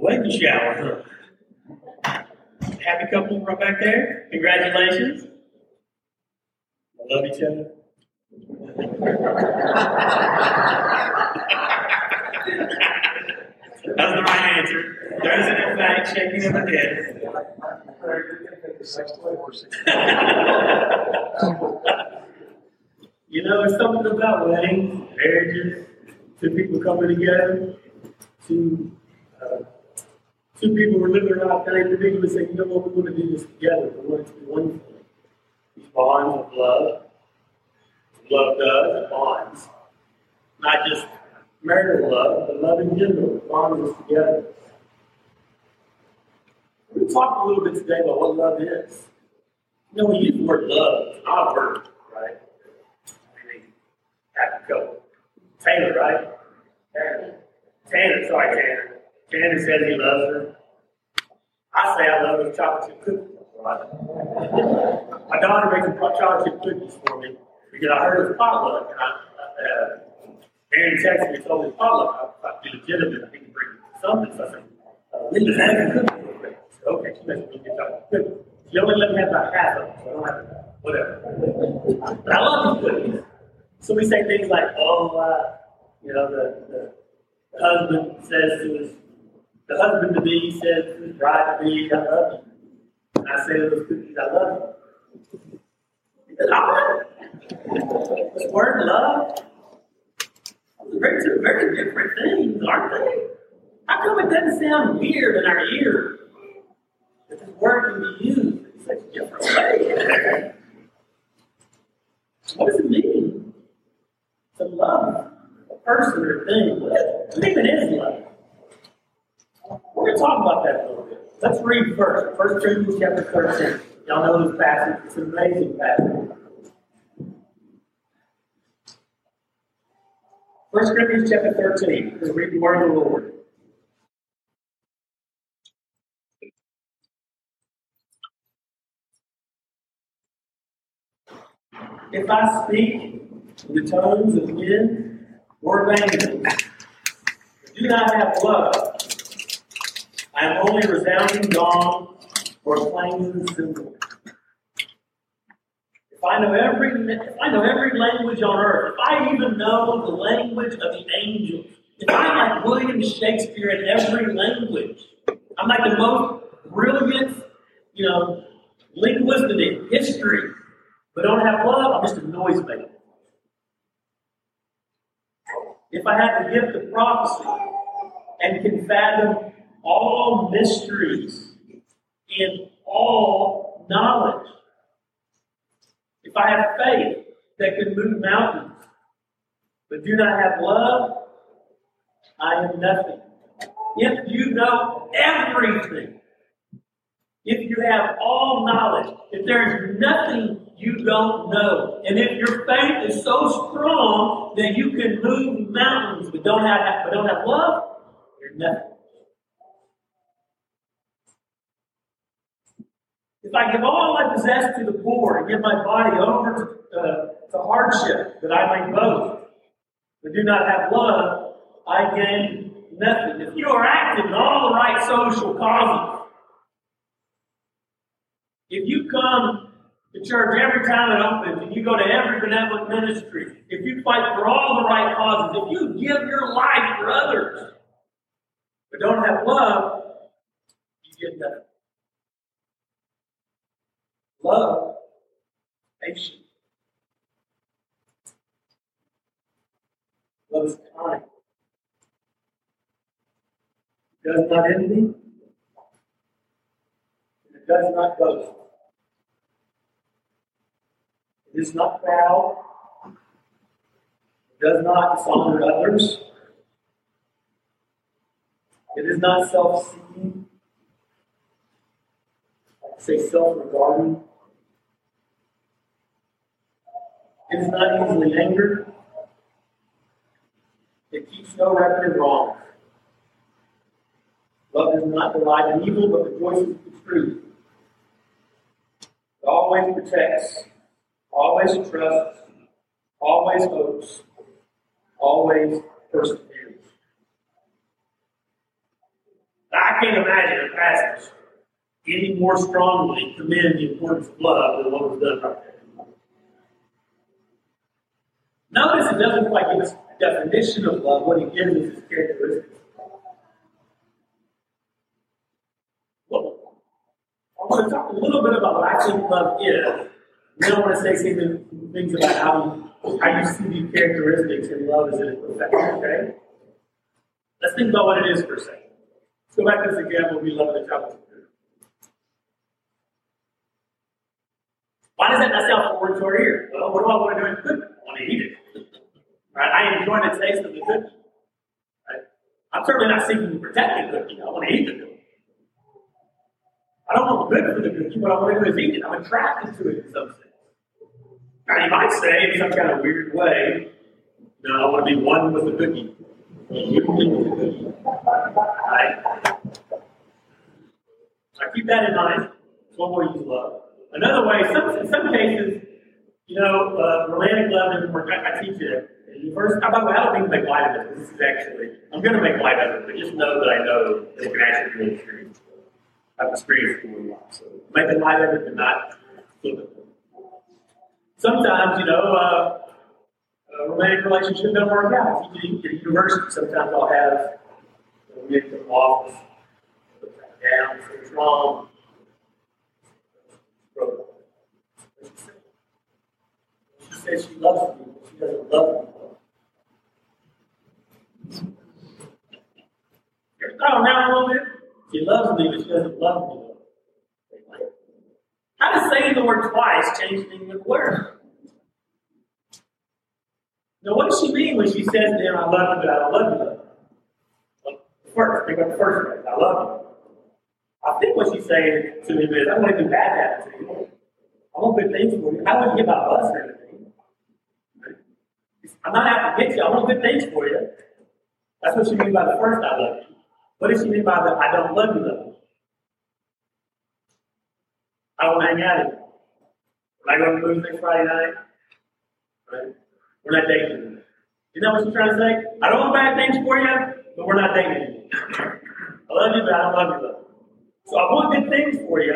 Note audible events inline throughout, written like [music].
Wedding shower. Happy couple right back there. Congratulations. I love each other. [laughs] That's the right answer. There's an emphatic shaking of the head. [laughs] you know, it's something about weddings, marriages, two people coming together, two, uh, two people who are living around kind of individually say, you know what, we want to do this together. We want it to be one thing. These bonds of love. Love does, it bonds. Not just marital love, but love in general, bonds us together. We're going to talk a little bit today about what love is. You know, we use the word love, it's not a word, right? I mean, couple. Taylor, right? Tanner. Tanner, sorry, Tanner. Tanner said he loves her. I say I love his chocolate chip cookies. My daughter makes chocolate chip cookies for me because I heard his potluck, and I, uh, Aaron texted me, told me potluck, I thought be legitimate, I think bring something. So I said, uh, Linda's having cookies. Said, okay, she makes me get chocolate cookies. She only let me have about half of them, so I don't have to, whatever. But I love these cookies. So we say things like, oh, uh, you know, the, the, the husband says to his, the husband to be says to his bride to be, I love you. And I say to those cookies, I love you. He said, all right. This word love, very, two very different things, aren't they? How come it doesn't sound weird in our ears? That this word can be used in such a different ways. What does it mean to love a person or a thing? What even is love? We're going to talk about that a little bit. Let's read first. 1 Corinthians chapter 13. Y'all know this passage. It's an amazing passage. 1 Corinthians chapter 13. Let's read the word of the Lord. If I speak in the tones of men or of angels, do not have love, Am only resounding gong or clanging cymbal. If I know every if I know every language on earth, if I even know the language of the angels, if I'm like William Shakespeare in every language, I'm like the most brilliant, you know, linguist in history, but don't have love, I'm just a noisemaker. If I have the gift of prophecy and can fathom all mysteries and all knowledge, if I have faith that can move mountains, but do not have love, I am nothing. If you know everything, if you have all knowledge, if there is nothing you don't know, and if your faith is so strong that you can move mountains but don't have but don't have love, you're nothing. If I give all I possess to the poor and give my body over to, uh, to hardship that I may boast, but do not have love, I gain nothing. If you are active in all the right social causes, if you come to church every time it opens and you go to every benevolent ministry, if you fight for all the right causes, if you give your life for others, but don't have love, you get nothing. Love, patient. Love is kind. It does not envy. It does not boast. It is not proud. It does not dishonor others. It is not self seeking. I say self regarding. It is not easily angered. It keeps no record of wrong. Love does not delight in evil, but rejoices with the truth. It always protects, always trusts, always hopes, always perseveres. I can't imagine a passage any more strongly commend the importance of love than what was done right there. Notice it doesn't quite give us a definition of love. What he gives us is characteristics. Well, I want to talk a little bit about what I think love is. Then I want to say some things about how how you see these characteristics in love as it is perfect. Okay? Let's think about what it is for a second. Let's go back to this example we love the chocolate. Why does that not sound forward to our ear? Well, what do I want to do? I want to eat it. Right? I enjoy the taste of the cookie. Right? I'm certainly not seeking to protect the cookie. I want to eat the cookie. I don't want the good for the cookie. What I want to do is eat it. I'm attracted to it in some sense. Now, you might say in some kind of weird way, know, I want to be one with the cookie. Right? So keep that in mind. It's one way use love. Another way, some, in some cases, you know, uh, romantic love work. I, I teach it. First, I don't mean to make light of it. This is actually, I'm going to make light of it, but just know that I know that it can actually be experienced. I've experienced it my life. So making light of it, but not. Sometimes, you know, uh, a romantic relationship doesn't work out. At university, sometimes I'll have a get to the office, down, something's wrong. She says she loves me, but she doesn't love me. Oh, now a little bit. She loves me, but she doesn't love me. How does saying the word twice change the meaning of the word? Now, what does she mean when she says to him, I love you, but I don't love you? First, think about the first phrase, I love you. I think what she's saying to him is, I want to do bad happen to you. I want good things for you. I wouldn't give my bus or anything. I'm not out to get you. I want good things for you. That's what she means by the first I love you. What does she mean by the I don't love you though? I don't hang out with you. We're not going to movies next Friday night. Right? We're not dating anymore. Isn't that what she's trying to say? I don't want bad things for you, but we're not dating. I love you, but I don't love you though. So I want good things for you,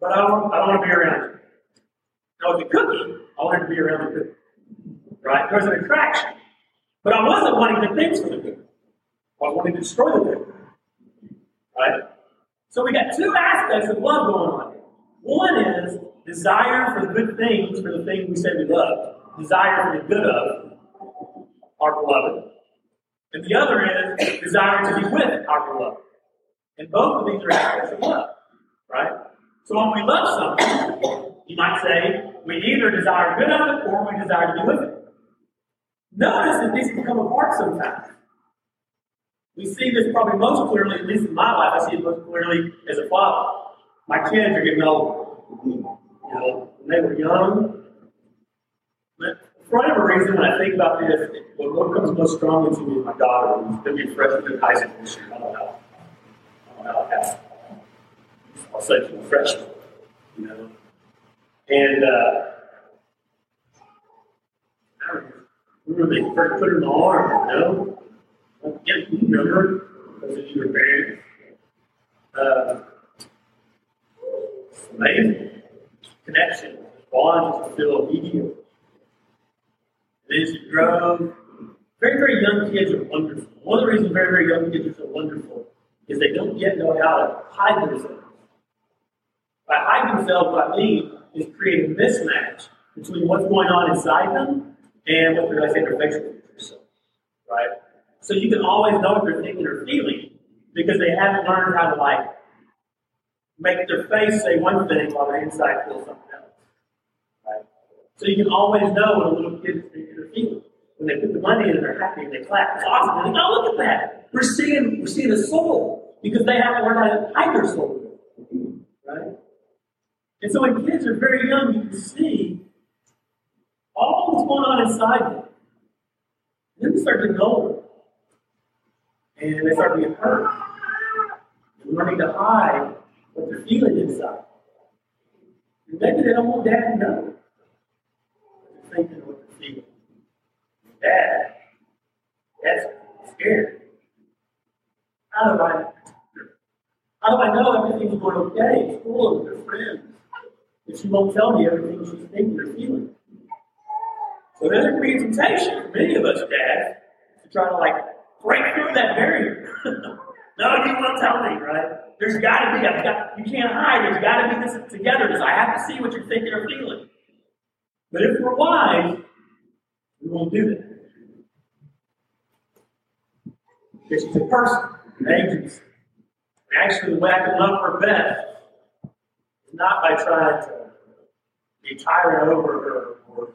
but I don't, I don't want to be around you. Now with the cookie, I wanted to be around the cookie. Right? There's an attraction. But I wasn't wanting good things for the cookie. I was wanting to destroy the cookie. Right? So we got two aspects of love going on here. One is desire for the good things for the thing we say we love desire for the good of our beloved. And the other is desire to be with our beloved. And both of these are aspects of love, right? So when we love something, you might say, we either desire good of it or we desire to be with it. Notice that these become apart sometimes. We see this probably most clearly, at least in my life, I see it most clearly as a father. My kids are getting older. You know, when they were young, but for whatever reason, when I think about this, what comes most strongly to me is my daughter, who's going to be a freshman in high school this year. I don't know. I don't know how. I'll say she's a freshman, you know. And uh, I remember they first put her in the arm, you remember, because of your parents. Uh, it's amazing. Connection, bond is feel immediate. And as you grow, very, very young kids are wonderful. One of the reasons very, very young kids are so wonderful is they don't yet know how to hide themselves. By hiding themselves, what I mean is create a mismatch between what's going on inside them and what they're, like, their facial features. Right? So you can always know what they're thinking or feeling because they haven't learned how to like make their face say one thing while their inside feels something else. Right? So you can always know when a little kid is thinking or feeling. When they put the money in, and they're happy and they clap. It's awesome. And they go, oh, look at that. We're seeing, we're seeing a soul because they haven't learned how to hide their soul. Right? And so when kids are very young, you can see all that's going on inside them. Then they start getting older. And they start being hurt. And learning to hide what they're feeling inside. And maybe they don't want dad to know. They're thinking what they're feeling. Dad, that's scared. How do I How do I know everything's going okay? It's full of good friends. But she won't tell me everything she's thinking or feeling. So there's a temptation for many of us, Dad, to try to like break through that barrier. [laughs] no, you won't tell me, right? There's got to be, got, you can't hide. There's got to be this togetherness. I have to see what you're thinking or feeling. But if we're wise, we won't do that. She's a person, an agency. Actually, the way I can love her best is not by trying to be tyrant over her or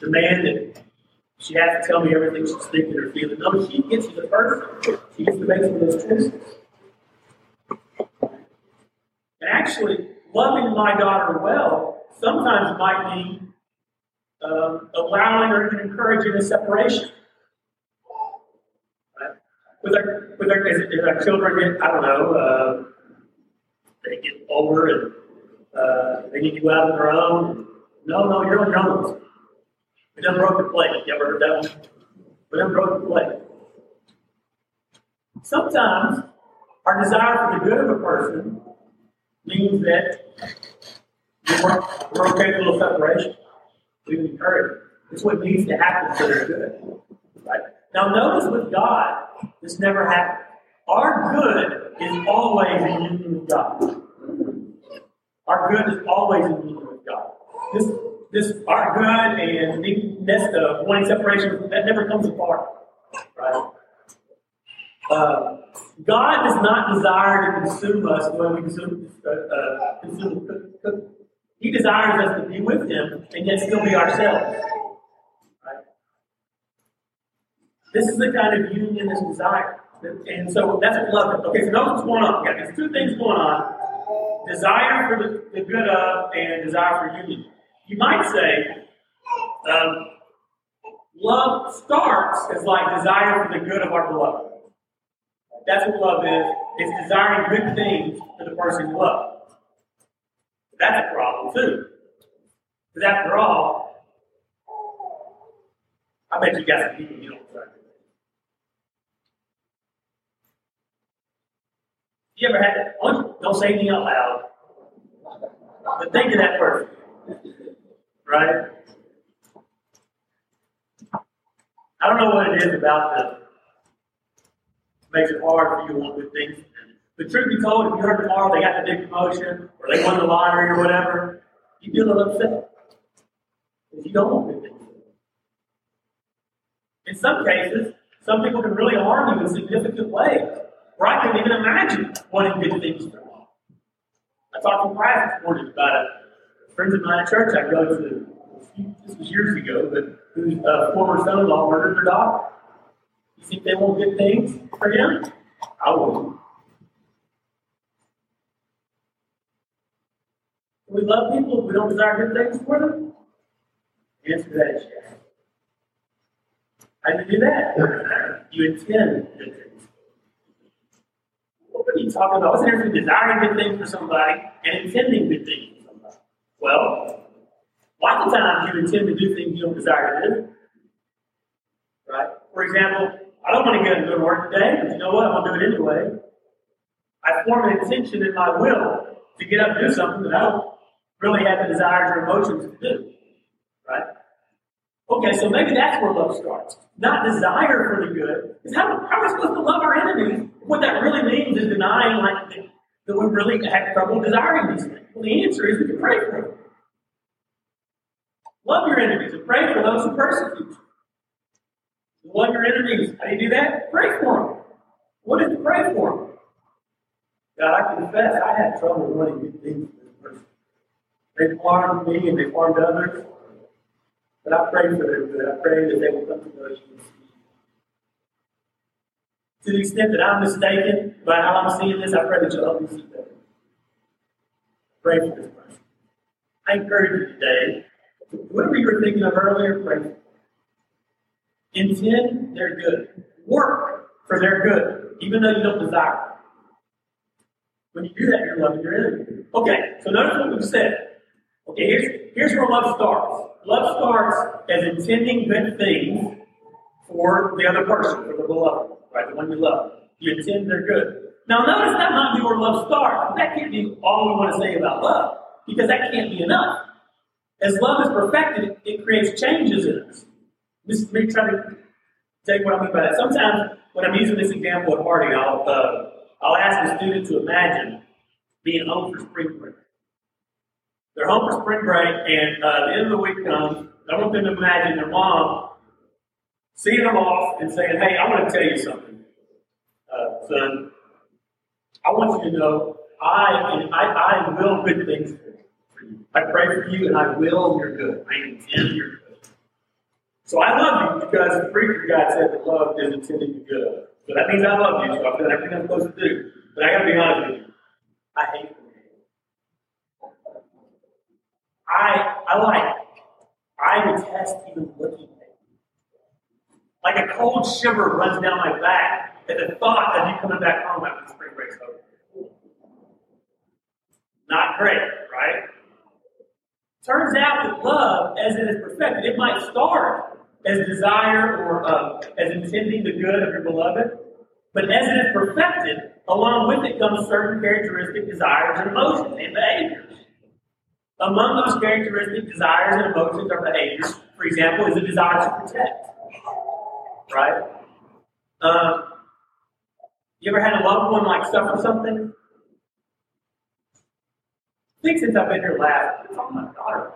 demand that she has to tell me everything she's thinking or feeling. No, she gets to the person. She gets to make some of those choices. And actually, loving my daughter well sometimes might be um, allowing or even encouraging a separation. With our, with our, our children get, I don't know, uh, they get older and uh, they need to go out on their own. No, no, you're on your own. We done broke the plate. You ever heard that one? We done broke the plate. Sometimes our desire for the good of a person means that we're, okay with a little separation. We encourage. It's what needs to happen for their good. Right? Now notice with God, this never happened. Our good is always in union with God. Our good is always in union with God. This, this our good and neediness of wanting separation, that never comes apart. Right? Uh, God does not desire to consume us the way we consume, uh, uh, consume He desires us to be with Him and yet still be ourselves. This is the kind of union, this desire. And so that's what love. Okay, so notice what's going on. Got these two things going on desire for the, the good of and desire for union. You might say, um, love starts as like desire for the good of our beloved. That's what love is. It's desiring good things for the person you love. That's a problem too. Because after all, I bet you guys people you don't desire. You ever had that? Don't say anything out loud. But think of that person. Right? I don't know what it is about them makes it hard for you to want good things. But truth be told, if you heard tomorrow they got the big promotion or they won the lottery or whatever, you'd be a little upset. Because you don't want good things. In some cases, some people can really harm you in significant ways. Or I couldn't even imagine wanting good things for them. I talked to class this morning about it. Friends of mine at church I go to, this was years ago, but whose uh, former son-in-law murdered their daughter. You think they won't get things for him? I wouldn't. we love people, we don't desire good things for them? The answer to that is yes. How do you do that? You intend good things. What are you talking about? What's the difference between desiring good things for somebody and intending good things? Well, lots of times you intend to do things you don't desire to do. Right? For example, I don't want to get into work today, but you know what? I'm going to do it anyway. I form an intention in my will to get up and do something that I don't really have the desires or emotions to do. Right? Okay, so maybe that's where love starts. Not desire for the good. Because how, how are we supposed to love our enemies? What that really means is denying like that, we really have trouble desiring these things. Well, the answer is we can pray for them. Love your enemies and pray for those who persecute you. Love your enemies. How do you do that? Pray for them. What is to pray for them? God, I confess I had trouble wanting good things for this person. They've harmed me and they've harmed others. But I pray for their good. I pray that they will come to know you. To the extent that I'm mistaken by how I'm seeing this, I pray that you'll help me see better. Pray for this person. I encourage you today, whatever you were thinking of earlier, pray for Intend their good. Work for their good, even though you don't desire it. When you do that, you're loving your enemy. Okay, so notice what we've said. Okay, here's, here's where love starts. Love starts as intending good things for the other person, for the beloved, right? The one you love. You intend their good. Now, notice that might be love starts. That can't be all we want to say about love, because that can't be enough. As love is perfected, it creates changes in us. This, let me try to tell you what I mean by that. Sometimes when I'm using this example at Harding, I'll, uh, I'll ask the student to imagine being home for spring break. They're home for spring break, and uh, the end of the week comes. I want them to imagine their mom seeing them off and saying, Hey, I want to tell you something, uh, son. I want you to know I, I, I will good things for you. I pray for you, and I will your good. I intend your good. So I love you because the preacher God said that love is intended to good. So that means I love you, so I've done everything I'm supposed to do. But I gotta be honest with you. I hate it. I I like I detest even looking. Like a cold shiver runs down my back at the thought of you coming back home after the spring break's over. Not great, right? Turns out that love, as it is perfected, it might start as desire or uh, as intending the good of your beloved, but as it is perfected, along with it comes certain characteristic desires and emotions and behaviors. Among those characteristic desires and emotions or behaviors, for example, is a desire to protect. Right? Um, you ever had a loved one like suffer something? I think since I've been here last, it's on my daughter.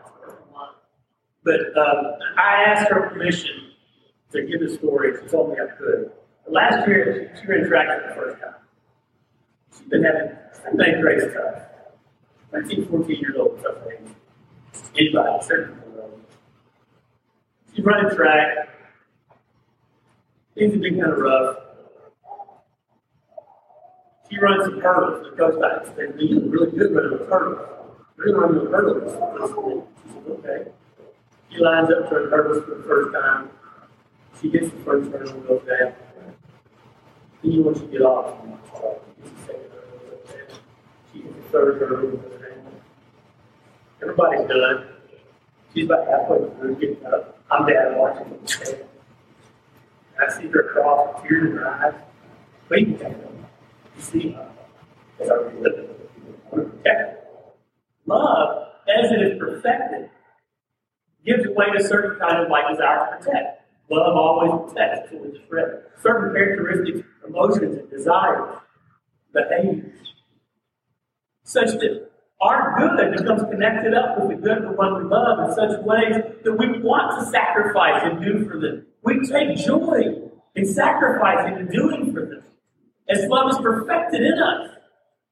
But um, I asked her permission to give the story. She told me I could. Last year, she, ran track for the first time. She's been having, been great stuff. 19, 14 years old, tough things. Anybody, certainly. She's running track. Things have been kind of rough. She runs some hurdles. The coach guy said, You look really good running with hurdles. You're to with hurdles. She said, Okay. She lines up to a hurdles for the first time. She gets the first hurdle and goes down. Then you want to get off. She gets the third hurdle and goes down. Everybody's done. She's about halfway through getting up. I'm down watching I see her cross with tears in her eyes. Wait a second. You see, as I relive Love, as it is perfected, gives way to certain kind of like desire to protect. Love always protects, so we just. Certain characteristics, emotions, and desires, behaviors, such that our good becomes connected up with the good of the one we love in such ways that we want to sacrifice and do for them. We take joy in sacrificing and doing for them. As love is perfected in us.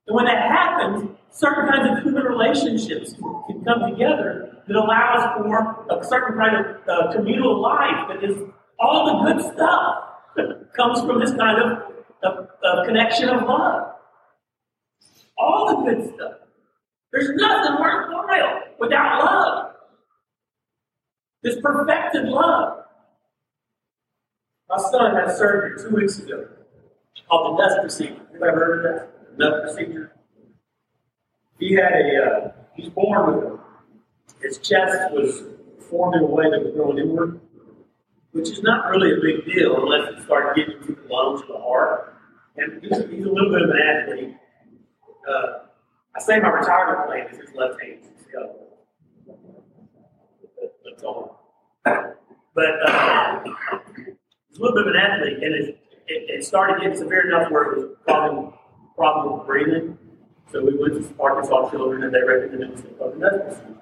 And when that happens, certain kinds of human relationships can come together that allows for a certain kind of uh, communal life that is all the good stuff that [laughs] comes from this kind of, of, of connection of love. All the good stuff. There's nothing worthwhile without love. This perfected love. My son had surgery two weeks ago called the Nuss procedure. You ever heard of that? Nuss procedure? He had a, uh, born with a his chest was formed in a way that was going inward, which is not really a big deal unless it starts getting to the lungs or the heart. And he's, he's a little bit of an athlete. Uh, I say my retirement plan is his left hand. That's all. But uh, a little bit of an athlete, and it, it, it started getting severe enough where it was causing problems with breathing. So we went to Arkansas Children, and they recommended us to go to medical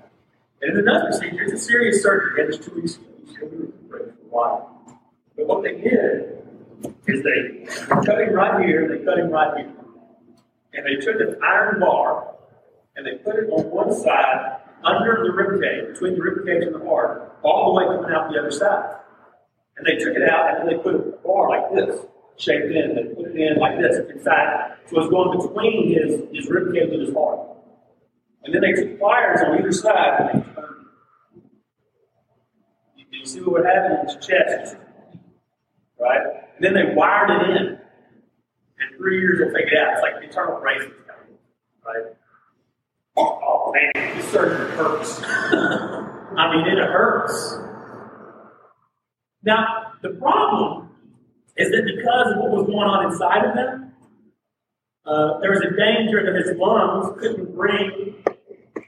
and the Nuss procedure, it's a serious surgery. It was two weeks ago. for a while. But what they did is they cut him right here, and they cut him right here. And they took an iron bar and they put it on one side under the rib cage, between the rib cage and the heart, all the way coming out the other side. And they took it out and then they put a bar like this, shaped in. They put it in like this inside. So it's going between his, his rib cage and his heart. And then they took pliers on either side and they turned. You, you see what happened in his chest? Right? And then they wired it in. And three years, they'll take it out. It's like braces coming. Right? Oh, man, this surgery hurts. [laughs] I mean, it hurts. Now, the problem is that because of what was going on inside of them, uh, there was a danger that his lungs couldn't bring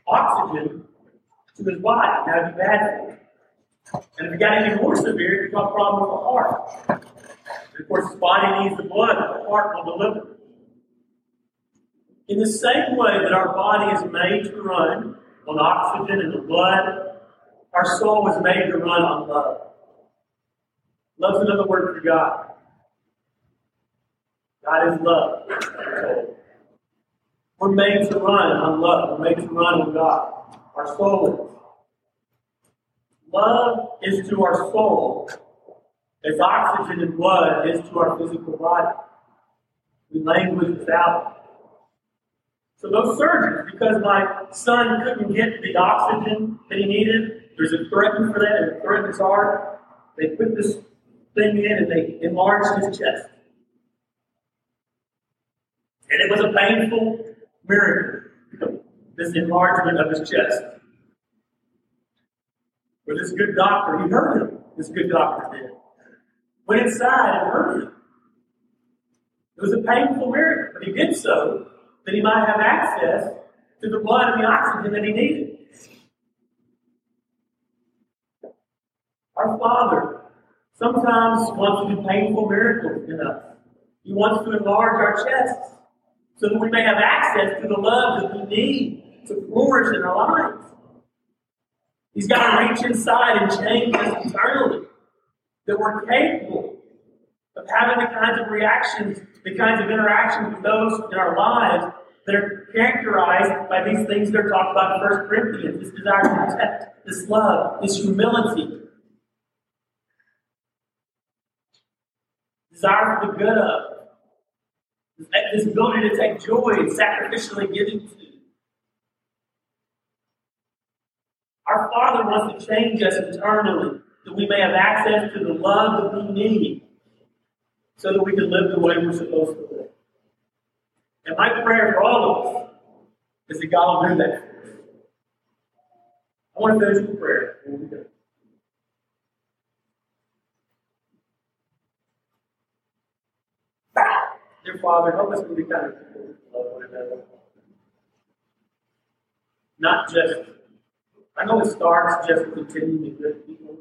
oxygen to his body. That would be bad. And if it got any more severe, it could cause problems with the heart. And of course, his body needs the blood the heart will deliver. In the same way that our body is made to run on oxygen and the blood, our soul was made to run on love. Love's another word for God. God is love. We're made to run on love. We're made to run on God. Our soul is. Love is to our soul as oxygen and blood is to our physical body. We language without it. So those surgeons, because my son couldn't get the oxygen that he needed, there's a threat for that, and a threat his heart. They put this thing in and they enlarged his chest. And it was a painful miracle, this enlargement of his chest. But this good doctor, he heard him. This good doctor did. Went inside and heard him. It was a painful miracle, but he did so that he might have access to the blood and the oxygen that he needed. Our Father sometimes wants to do painful miracles in us. He wants to enlarge our chests so that we may have access to the love that we need to flourish in our lives. He's got to reach inside and change us internally. That we're capable of having the kinds of reactions, the kinds of interactions with those in our lives that are characterized by these things that are talked about in 1 Corinthians this desire to protect, this love, this humility, desire for the good of, this ability to take joy in sacrificially giving to. Our Father wants to change us internally that we may have access to the love that we need so that we can live the way we're supposed to live. And my prayer for all of us is that God will do that. I want to finish with prayer. Dear Father, help us to be kind of people who love one another. Not just I know it starts just continuing to good people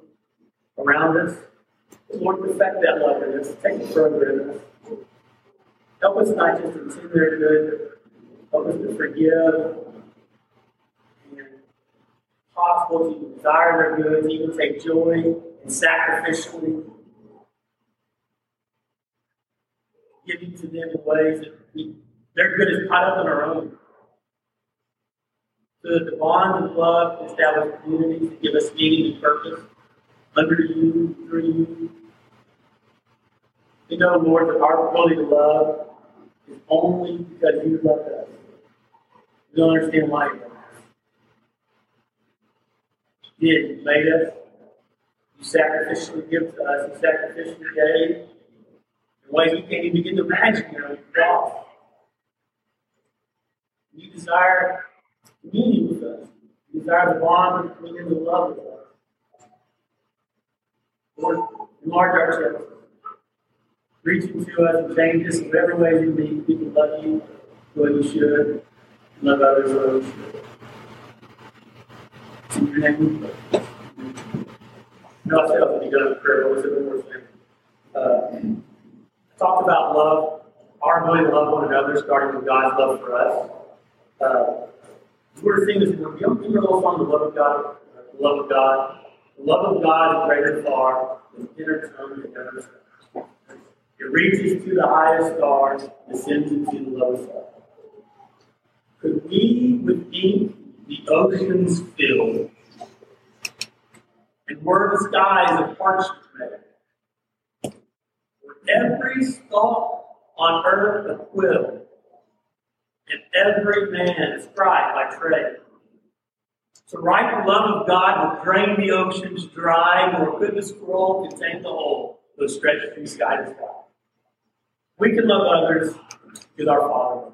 around us. Lord, perfect that love in us. Take it further in us. Help us not just to intend their good, help us to forgive and possible to desire their good, even take joy and sacrificially giving to them in ways that we, their good is caught up in our own so that the bonds of love establish communities that give us meaning and purpose under you, through you. We know, Lord, that our ability to love is only because you loved us. We don't understand why you loved us. You did. You made us. You sacrificially give to us. You sacrificially gave in ways we can't even begin to imagine here on the. You desire meaning with us. You desire the bond between you and the love with us. Lord, enlarge our church. Reaching to us and change us in every way you need. People love you the way you should. Love others the way you should. In your name we pray. No, I said I was going to go to prayer. What was it the Lord's name? Uh, talked about love, our ability to love one another, starting with God's love for us. Uh, we're seeing this in the young people little song, the love of God, the love of God. The love of God is greater far than inner tongue and ever It reaches to the highest stars, descends into the lowest stars. Could we with ink the oceans fill, and were the skies of parchment every stalk on earth a quill, and every man is tried by trade. To write the love of God would drain the oceans dry, nor could the scroll contain the whole, though stretched from sky to sky. We can love others with our Father.